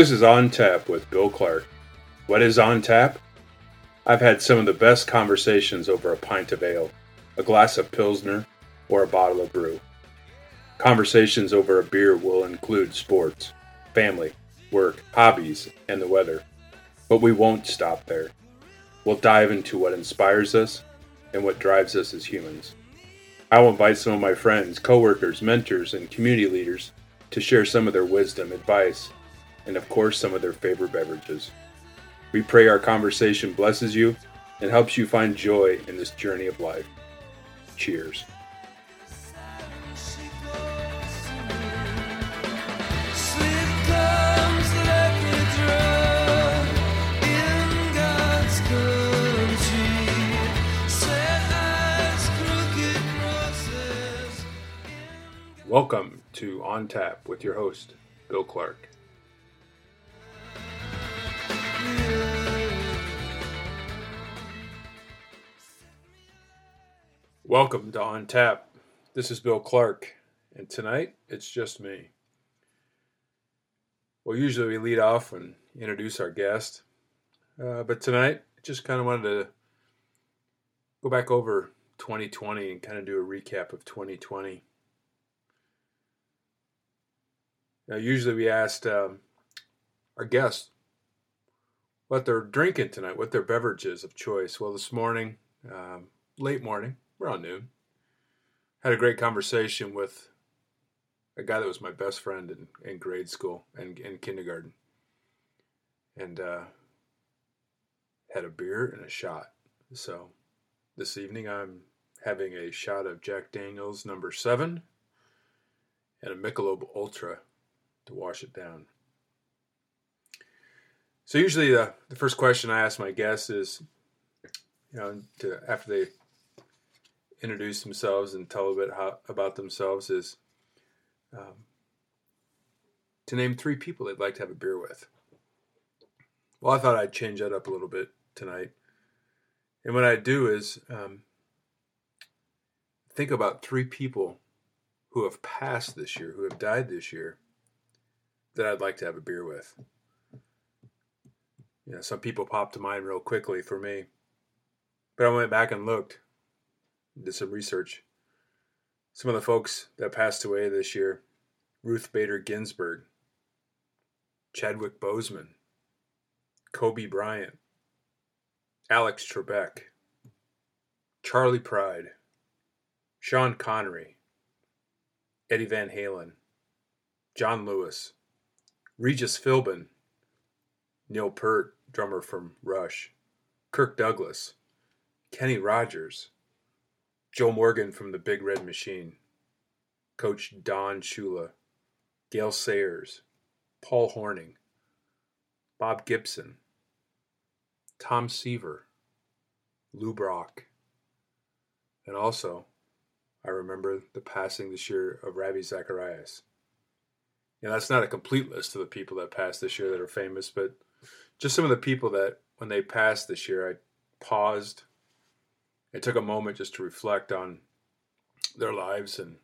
This is On Tap with Bill Clark. What is On Tap? I've had some of the best conversations over a pint of ale, a glass of Pilsner, or a bottle of brew. Conversations over a beer will include sports, family, work, hobbies, and the weather. But we won't stop there. We'll dive into what inspires us and what drives us as humans. I will invite some of my friends, coworkers, mentors, and community leaders to share some of their wisdom, advice, and of course, some of their favorite beverages. We pray our conversation blesses you and helps you find joy in this journey of life. Cheers. Welcome to On Tap with your host, Bill Clark. Welcome to On Tap. This is Bill Clark, and tonight it's just me. Well, usually we lead off and introduce our guest, uh, but tonight I just kind of wanted to go back over 2020 and kind of do a recap of 2020. Now, usually we asked um, our guests what they're drinking tonight, what their beverages of choice. Well, this morning, um, late morning, around noon, had a great conversation with a guy that was my best friend in, in grade school and in kindergarten. And uh, had a beer and a shot. So this evening I'm having a shot of Jack Daniels number seven and a Michelob Ultra to wash it down. So usually the, the first question I ask my guests is, you know, to, after they introduce themselves and tell a bit how, about themselves is um, to name three people they'd like to have a beer with. Well, I thought I'd change that up a little bit tonight. And what I do is um, think about three people who have passed this year, who have died this year, that I'd like to have a beer with. You know, some people popped to mind real quickly for me. But I went back and looked, did some research. Some of the folks that passed away this year Ruth Bader Ginsburg, Chadwick Boseman, Kobe Bryant, Alex Trebek, Charley Pride, Sean Connery, Eddie Van Halen, John Lewis, Regis Philbin, Neil Peart, drummer from Rush, Kirk Douglas, Kenny Rogers, Joe Morgan from the Big Red Machine, Coach Don Shula, Gale Sayers, Paul Hornung, Bob Gibson, Tom Seaver, Lou Brock, and also I remember the passing this year of Ravi Zacharias. Know, that's not a complete list of the people that passed this year that are famous, but just some of the people that when they passed this year, I paused. I took a moment just to reflect on their lives and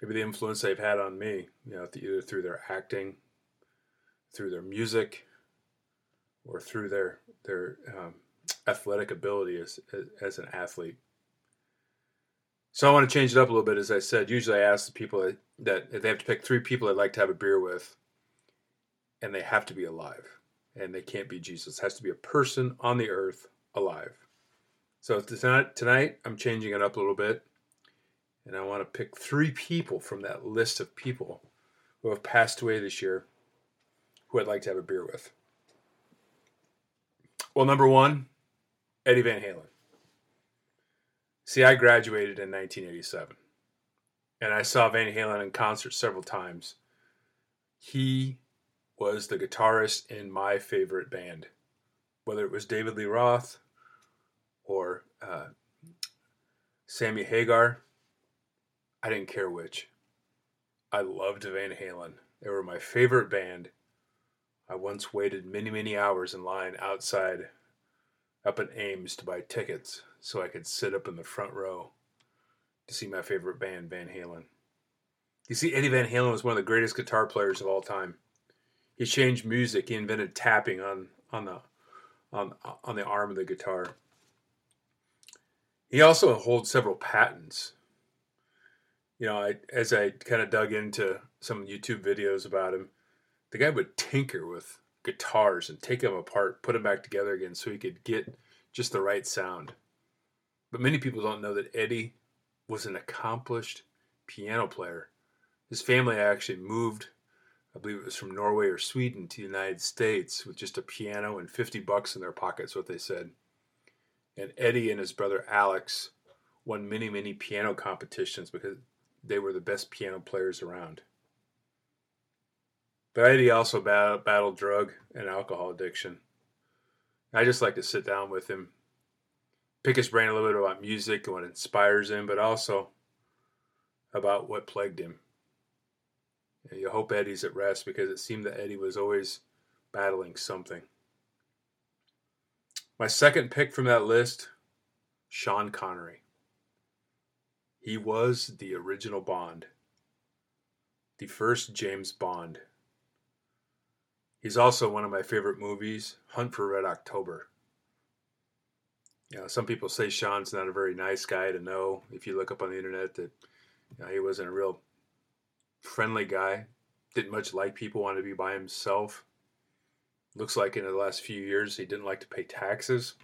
maybe the influence they've had on me, you know, either through their acting, through their music, or through their their um, athletic ability as, as, as an athlete. So I want to change it up a little bit. As I said, usually I ask the people that, that they have to pick three people I'd like to have a beer with, and they have to be alive and they can't be Jesus. It has to be a person on the earth alive. So tonight, tonight I'm changing it up a little bit, and I want to pick three people from that list of people who have passed away this year who I'd like to have a beer with. Well, number one, Eddie Van Halen. See, I graduated in 1987, and I saw Van Halen in concert several times. He was the guitarist in my favorite band, whether it was David Lee Roth or uh, Sammy Hagar. I didn't care which. I loved Van Halen. They were my favorite band. I once waited many, many hours in line outside up in Ames to buy tickets so I could sit up in the front row to see my favorite band, Van Halen. You see, Eddie Van Halen was one of the greatest guitar players of all time. He changed music. He invented tapping on on the on on the arm of the guitar. He also holds several patents. You know, I as I kind of dug into some YouTube videos about him, the guy would tinker with guitars and take them apart, put them back together again so he could get just the right sound. But many people don't know that Eddie was an accomplished piano player. His family actually moved I believe it was from Norway or Sweden to the United States with just a piano and 50 bucks in their pockets, what they said. And Eddie and his brother Alex won many, many piano competitions because they were the best piano players around. But Eddie also battled drug and alcohol addiction. I just like to sit down with him, pick his brain a little bit about music and what inspires him, but also about what plagued him. And You hope Eddie's at rest because it seemed that Eddie was always battling something. My second pick from that list, Sean Connery. He was the original Bond, the first James Bond. He's also one of my favorite movies, Hunt for Red October. You know, some people say Sean's not a very nice guy to know. If you look up on the internet, that you know, he wasn't a real friendly guy. Didn't much like people, wanted to be by himself. Looks like in the last few years he didn't like to pay taxes.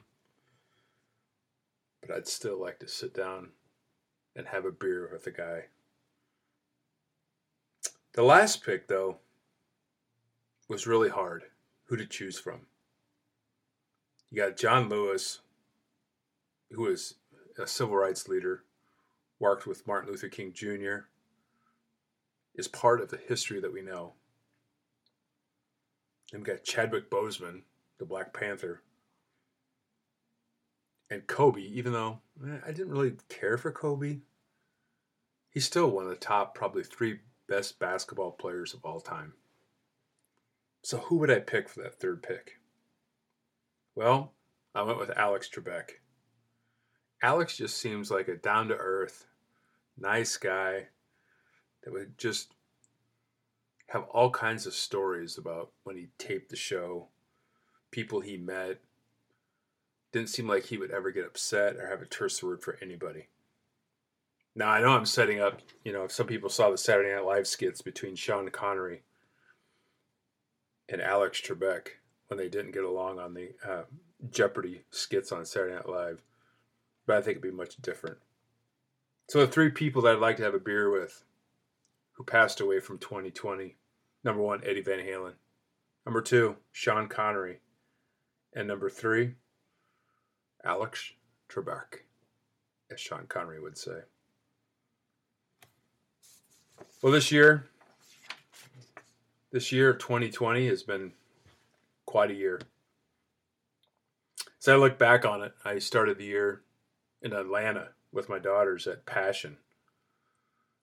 But I'd still like to sit down and have a beer with the guy. The last pick, though, was really hard who to choose from. You got John Lewis, who was a civil rights leader, worked with Martin Luther King Jr., is part of the history that we know. And we got Chadwick Boseman, the Black Panther, and Kobe. Even though eh, I didn't really care for Kobe, he's still one of the top, probably three best basketball players of all time. So who would I pick for that third pick? Well, I went with Alex Trebek. Alex just seems like a down to earth, nice guy that would just have all kinds of stories about when he taped the show, people he met. Didn't seem like he would ever get upset or have a terse word for anybody. Now I know I'm setting up, you know, if some people saw the Saturday Night Live skits between Sean Connery and Alex Trebek when they didn't get along on the uh, Jeopardy skits on Saturday Night Live, but I think it'd be much different. So the three people that I'd like to have a beer with who passed away from 2020. Number one, Eddie Van Halen. Number two, Sean Connery. And number three, Alex Trebek, as Sean Connery would say. Well, this year, this year, 2020, has been quite a year. As I look back on it, I started the year in Atlanta with my daughters at Passion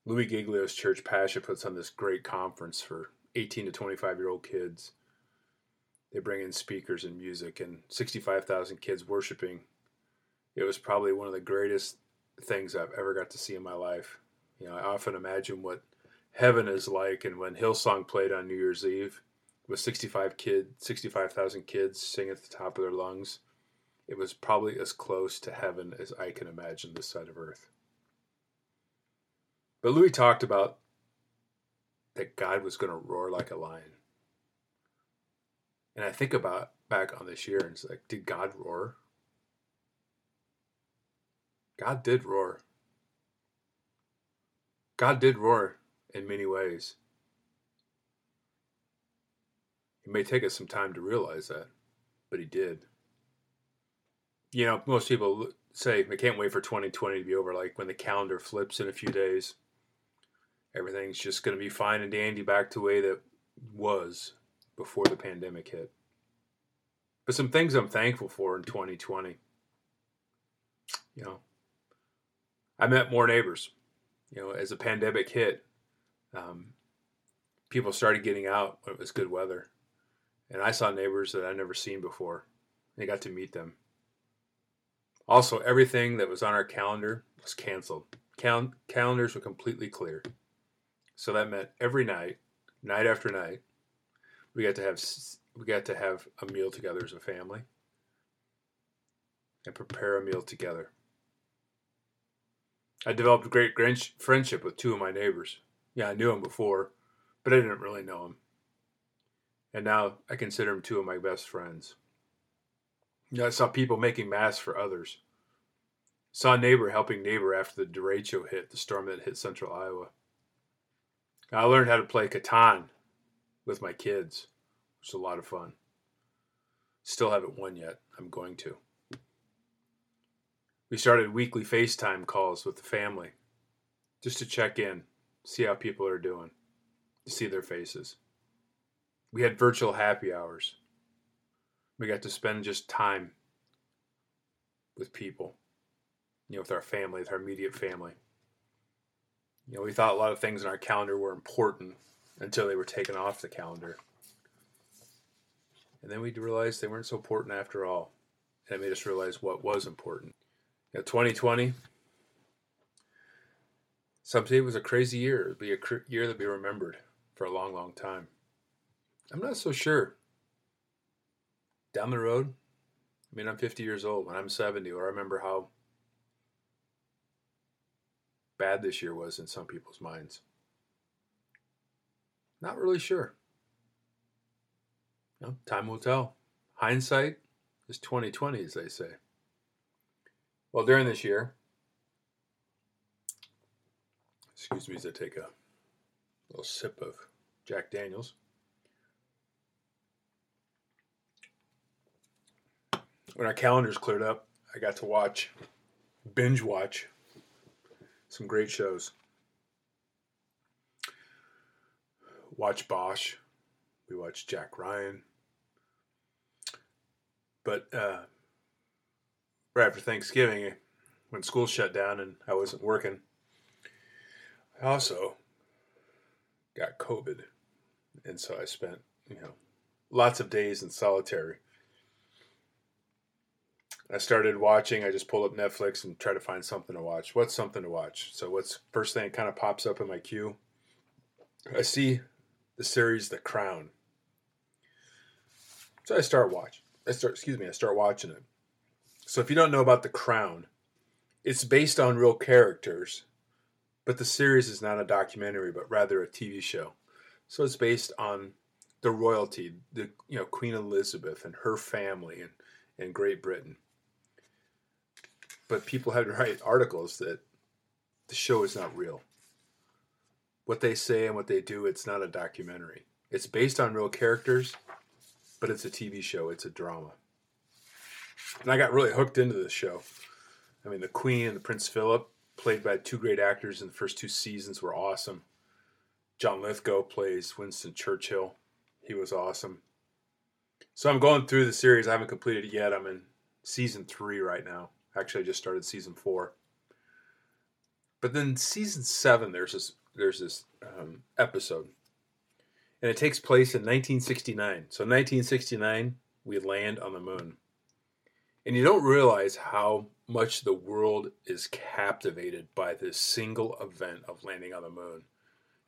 Louis Giglio's church Passion puts on this great conference for 18 to 25 year old kids. They bring in speakers and music, and 65,000 kids worshiping. It was probably one of the greatest things I've ever got to see in my life. You know, I often imagine what heaven is like, and when Hillsong played on New Year's Eve with 65 kid, 65,000 kids singing at the top of their lungs, it was probably as close to heaven as I can imagine this side of earth. But Louis talked about that God was going to roar like a lion. And I think about back on this year and it's like, did God roar? God did roar. God did roar in many ways. It may take us some time to realize that, but he did. You know, most people say, I can't wait for 2020 to be over, like when the calendar flips in a few days everything's just going to be fine and dandy back to the way that was before the pandemic hit. But some things I'm thankful for in 2020. You know, I met more neighbors. You know, as the pandemic hit, um, people started getting out when it was good weather. And I saw neighbors that I'd never seen before. I got to meet them. Also, everything that was on our calendar was canceled. Cal- calendars were completely clear. So that meant every night, night after night, We got to have we got to have a meal together as a family and prepare a meal together. I developed a great friendship with two of my neighbors. Yeah, I knew them before, but I didn't really know them. And now I consider them two of my best friends. You know, I saw people making masks for others. Saw a neighbor helping neighbor after the derecho hit, the storm that hit central Iowa. I learned how to play Catan with my kids, which is a lot of fun. Still haven't won yet. I'm going to. We started weekly FaceTime calls with the family just to check in, see how people are doing, to see their faces. We had virtual happy hours. We got to spend just time with people, you know, with our family, with our immediate family. You know, we thought a lot of things in our calendar were important until they were taken off the calendar. And then we realized they weren't so important after all. And it made us realize what was important. You know, 2020, some say it was a crazy year. It'd be a cr- year that'd be remembered for a long, long time. I'm not so sure. Down the road, I mean, I'm 50 years old. When I'm 70, or I remember how bad this year was in some people's minds. Not really sure. No, time will tell. Hindsight is 2020, as they say. Well, during this year, excuse me as I take a little sip of Jack Daniels. When our calendars cleared up, I got to watch, binge watch, some great shows. Watch Bosch. We watch Jack Ryan. But uh, right after Thanksgiving, when school shut down and I wasn't working, I also got COVID. And so I spent, you know, lots of days in solitary. I started watching, I just pull up Netflix and try to find something to watch. What's something to watch? So what's first thing that kind of pops up in my queue? I see the series The Crown. So I start watching. I start excuse me, I start watching it. So if you don't know about The Crown, it's based on real characters, but the series is not a documentary, but rather a TV show. So it's based on the royalty, the you know Queen Elizabeth and her family and in Great Britain. But people had to write articles that the show is not real. What they say and what they do, it's not a documentary. It's based on real characters, but it's a TV show, it's a drama. And I got really hooked into this show. I mean, the Queen and the Prince Philip, played by two great actors in the first two seasons, were awesome. John Lithgow plays Winston Churchill. He was awesome. So I'm going through the series. I haven't completed it yet. I'm in season three right now. Actually, I just started season four. But then season seven, there's this there's this um, episode, and it takes place in 1969. So 1969, we land on the moon. And you don't realize how much the world is captivated by this single event of landing on the moon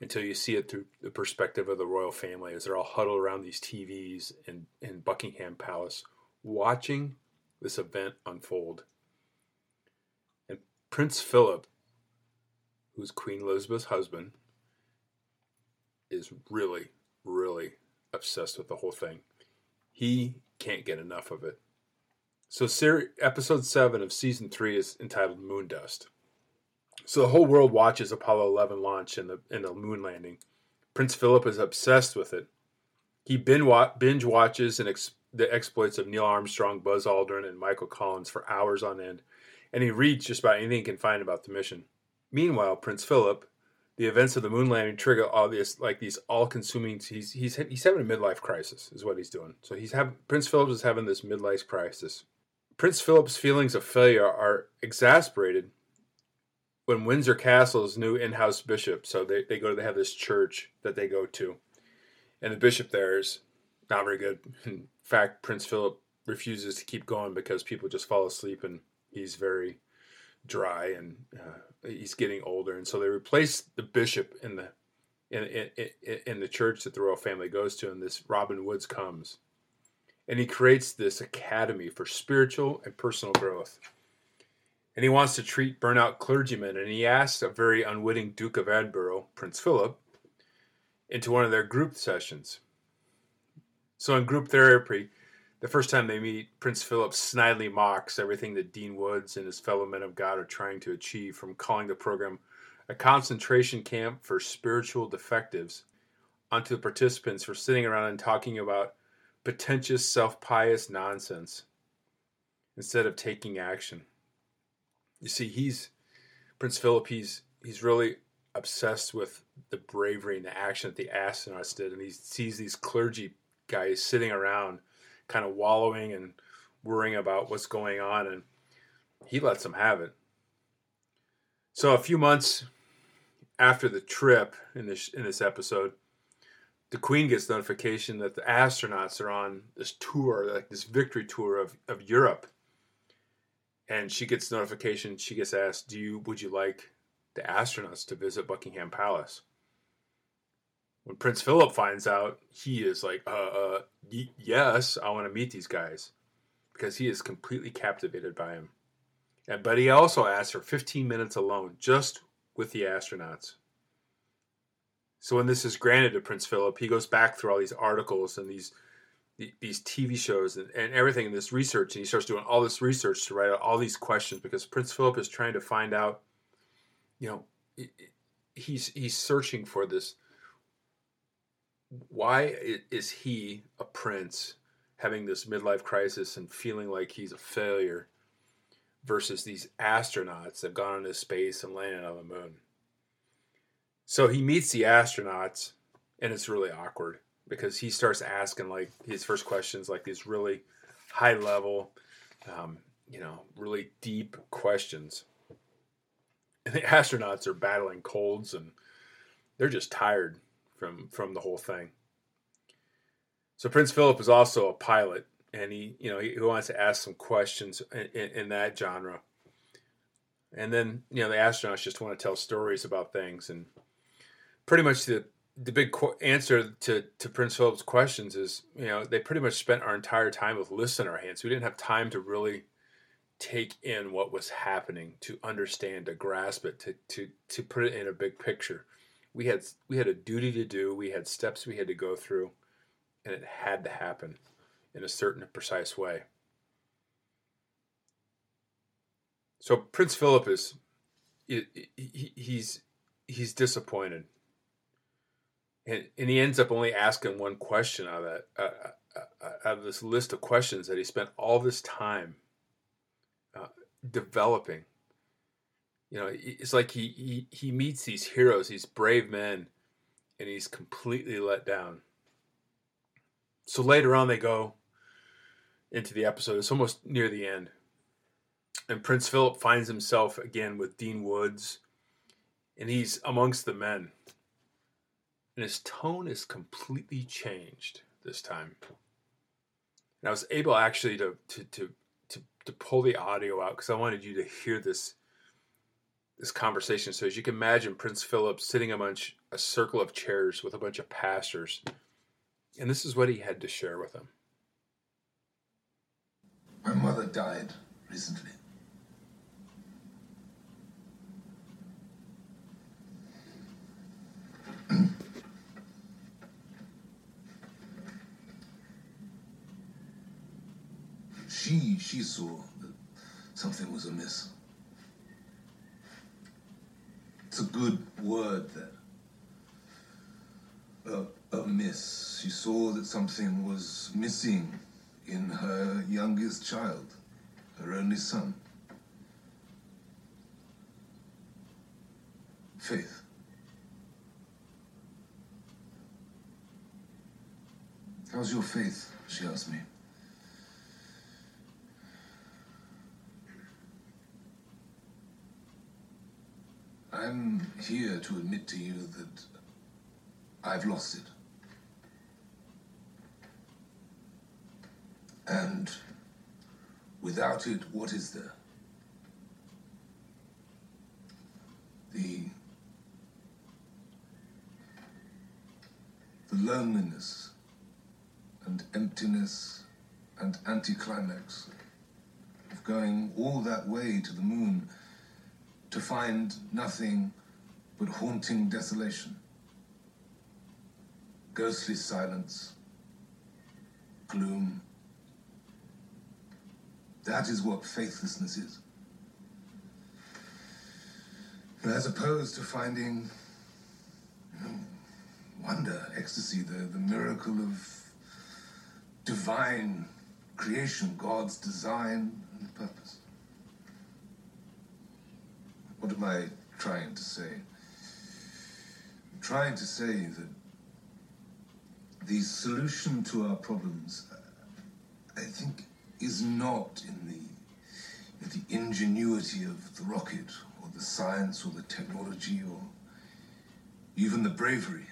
until you see it through the perspective of the royal family as they're all huddled around these TVs in, in Buckingham Palace watching this event unfold. Prince Philip, who's Queen Elizabeth's husband, is really, really obsessed with the whole thing. He can't get enough of it. So, episode seven of season three is entitled Moon Dust. So the whole world watches Apollo 11 launch and the and the moon landing. Prince Philip is obsessed with it. He binge watches and ex- the exploits of Neil Armstrong, Buzz Aldrin, and Michael Collins for hours on end, and he reads just about anything he can find about the mission. Meanwhile, Prince Philip, the events of the moon landing trigger all this like these all-consuming. He's he's he's having a midlife crisis, is what he's doing. So he's having Prince Philip is having this midlife crisis Prince Philip's feelings of failure are exasperated when Windsor Castle's new in-house bishop. So they, they go to they have this church that they go to, and the bishop there is not very good. In fact, Prince Philip refuses to keep going because people just fall asleep, and he's very dry and uh, he's getting older. And so they replace the bishop in the in, in, in the church that the royal family goes to, and this Robin Woods comes. And he creates this academy for spiritual and personal growth. And he wants to treat burnout clergymen, and he asks a very unwitting Duke of Edinburgh, Prince Philip, into one of their group sessions. So in group therapy, the first time they meet, Prince Philip snidely mocks everything that Dean Woods and his fellow men of God are trying to achieve, from calling the program a concentration camp for spiritual defectives, onto the participants for sitting around and talking about pretentious, self pious nonsense instead of taking action. You see, he's Prince Philip. He's he's really obsessed with the bravery and the action that the astronauts did, and he sees these clergy guys sitting around, kind of wallowing and worrying about what's going on, and he lets them have it. So a few months after the trip in this in this episode, the Queen gets notification that the astronauts are on this tour, like this victory tour of, of Europe. And she gets notification, she gets asked, Do you would you like the astronauts to visit Buckingham Palace? When Prince Philip finds out, he is like, uh, uh y- yes, I want to meet these guys. Because he is completely captivated by him. And, but he also asks for 15 minutes alone, just with the astronauts. So when this is granted to Prince Philip, he goes back through all these articles and these these TV shows and, and everything in this research, and he starts doing all this research to write out all these questions because Prince Philip is trying to find out, you know, he's he's searching for this. Why is he a prince having this midlife crisis and feeling like he's a failure versus these astronauts that have gone into space and landed on the moon? So he meets the astronauts, and it's really awkward because he starts asking like his first questions, like these really high level, um, you know, really deep questions. And the astronauts are battling colds and they're just tired from from the whole thing. So Prince Philip is also a pilot, and he, you know, he, wants to ask some questions in, in, in, that genre. And then, you know, the astronauts just want to tell stories about things, and pretty much the the big qu- answer to to Prince Philip's questions is you know they pretty much spent our entire time with our hands. We didn't have time to really take in what was happening, to understand, to grasp it, to to to put it in a big picture. We had we had a duty to do. We had steps we had to go through, and it had to happen in a certain precise way. So Prince Philip is he, he's he's disappointed and, and he ends up only asking one question out of that uh, uh, uh, out of this list of questions that he spent all this time uh, developing. You know, it's like he, he he meets these heroes, these brave men, and he's completely let down. So later on, they go into the episode. It's almost near the end, and Prince Philip finds himself again with Dean Woods, and he's amongst the men and his tone is completely changed this time. And I was able actually to to to to, to pull the audio out because I wanted you to hear this this conversation. So as you can imagine, Prince Philip sitting among a circle of chairs with a bunch of pastors, and this is what he had to share with them. My mother died recently. she she saw that something was amiss. It's a good word there. Uh, amiss. She saw that something was missing in her youngest child, her only son. Faith. How's your faith? She asked me. I'm here to admit to you that I've lost it. And without it, what is there? The the loneliness and emptiness and anticlimax of going all that way to the moon to find nothing but haunting desolation, ghostly silence, gloom. That is what faithlessness is. As opposed to finding wonder, ecstasy, the, the miracle of divine creation, God's design and purpose. What am I trying to say? I'm trying to say that the solution to our problems, I think, is not in the in the ingenuity of the rocket or the science or the technology or even the bravery.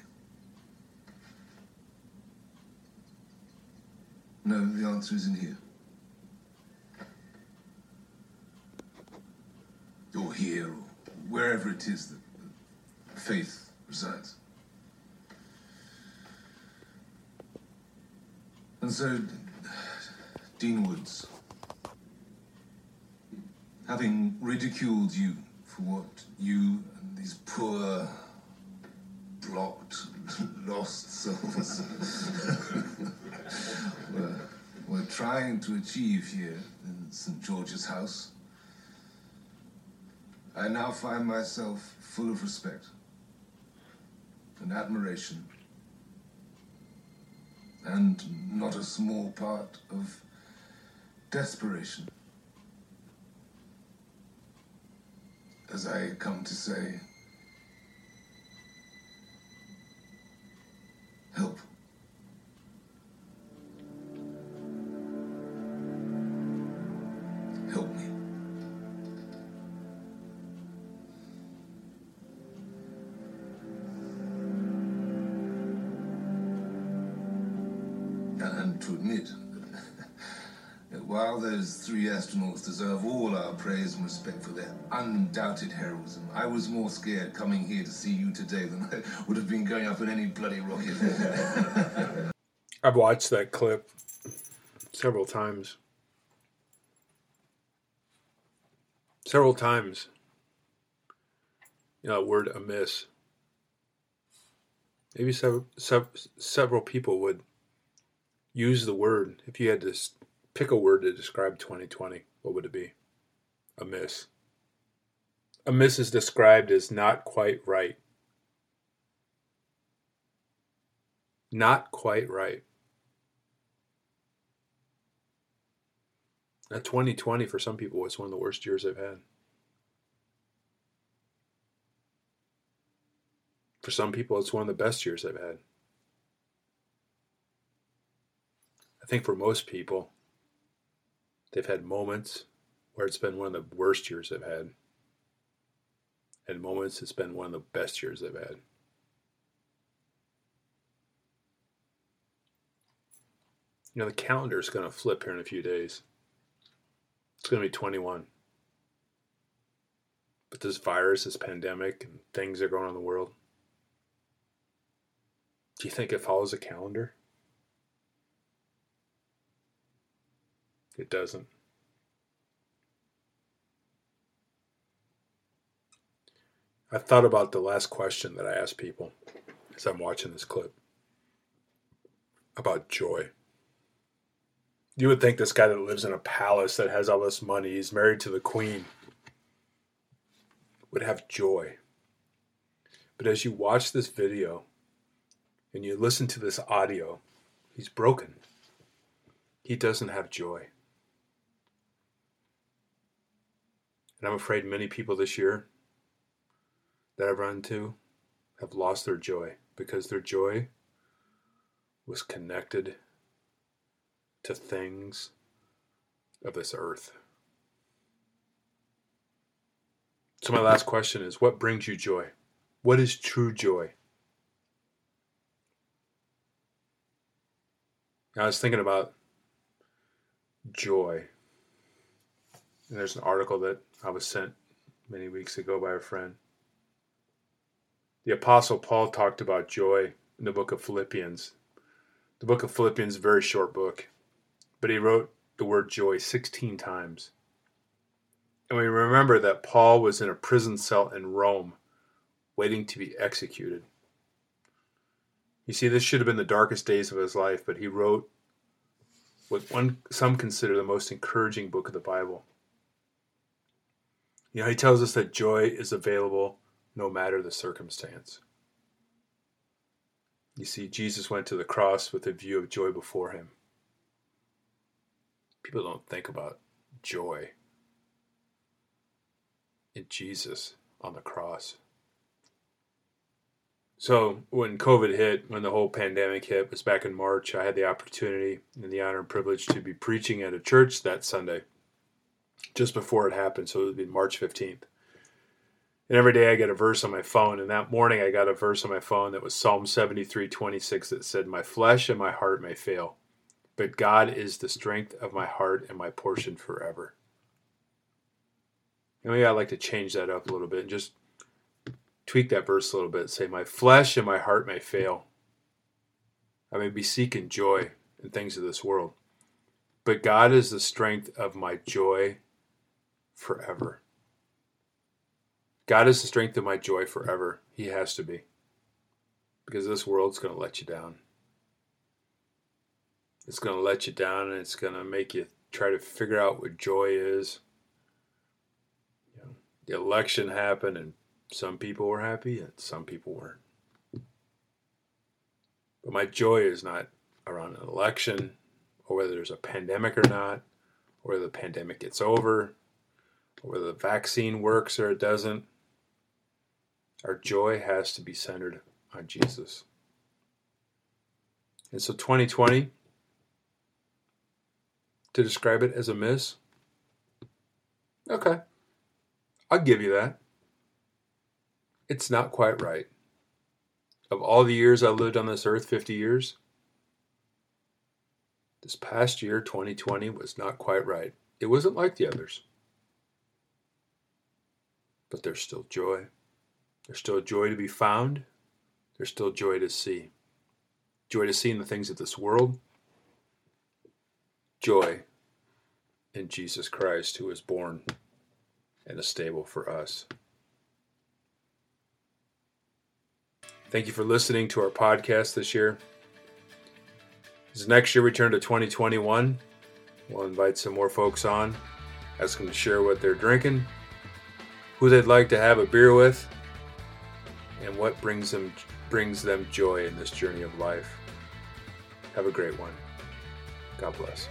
No, the answer is in here. Or here, or wherever it is that faith resides. And so, Dean Woods, having ridiculed you for what you and these poor, blocked, lost souls were, were trying to achieve here in St. George's house, I now find myself full of respect and admiration and not a small part of desperation. As I come to say, help. Those three astronauts deserve all our praise and respect for their undoubted heroism, I was more scared coming here to see you today than I would have been going up in any bloody rocket. I've watched that clip several times. Several times. You know, word amiss. Maybe sev- sev- several people would use the word. If you had to pick a word to describe 2020, what would it be? Amiss. Amiss is described as not quite right. Not quite right. Now, 2020 for some people was one of the worst years I've had. For some people, it's one of the best years I've had. I think for most people, they've had moments where it's been one of the worst years they've had, and moments it's been one of the best years they've had. You know, the calendar is going to flip here in a few days. It's going to be 21. But this virus, this pandemic, and things that are going on in the world, do you think it follows a calendar? It doesn't. I thought about the last question that I asked people as I'm watching this clip about joy. You would think this guy that lives in a palace that has all this money, he's married to the queen, would have joy. But as you watch this video and you listen to this audio, he's broken. He doesn't have joy. And I'm afraid many people this year that I've run into have lost their joy because their joy was connected to things of this earth. So, my last question is what brings you joy? What is true joy? I was thinking about joy. And there's an article that I was sent many weeks ago by a friend. The Apostle Paul talked about joy in the book of Philippians. The book of Philippians, is a very short book, but he wrote the word joy 16 times. And we remember that Paul was in a prison cell in Rome, waiting to be executed. You see, this should have been the darkest days of his life, but he wrote what one some consider the most encouraging book of the Bible. You know, he tells us that joy is available no matter the circumstance. You see, Jesus went to the cross with a view of joy before him. People don't think about joy in Jesus on the cross. So when COVID hit, when the whole pandemic hit, was back in March, I had the opportunity and the honor and privilege to be preaching at a church that Sunday, just before it happened. So it would be March 15th. And every day I get a verse on my phone. And that morning I got a verse on my phone that was Psalm 73 26 that said, My flesh and my heart may fail, but God is the strength of my heart and my portion forever. And maybe I'd like to change that up a little bit and just tweak that verse a little bit. Say, My flesh and my heart may fail. I may be seeking joy in things of this world, but God is the strength of my joy forever. God is the strength of my joy forever. He has to be. Because this world's going to let you down. It's going to let you down and it's going to make you try to figure out what joy is. The election happened and some people were happy and some people weren't. But my joy is not around an election or whether there's a pandemic or not, or the pandemic gets over, whether the vaccine works or it doesn't. Our joy has to be centered on Jesus. And so 2020, to describe it as a miss, okay, I'll give you that it's not quite right. Of all the years I lived on this earth, 50 years, this past year, 2020, was not quite right. It wasn't like the others. But there's still joy. There's still joy to be found. There's still joy to see. Joy to see in the things of this world. Joy in Jesus Christ, who was born in a stable for us. Thank you for listening to our podcast this year. As next year we turn to 2021, we'll invite some more folks on, ask them to share what they're drinking, who they'd like to have a beer with, and what brings them brings them joy in this journey of life. Have a great one. God bless.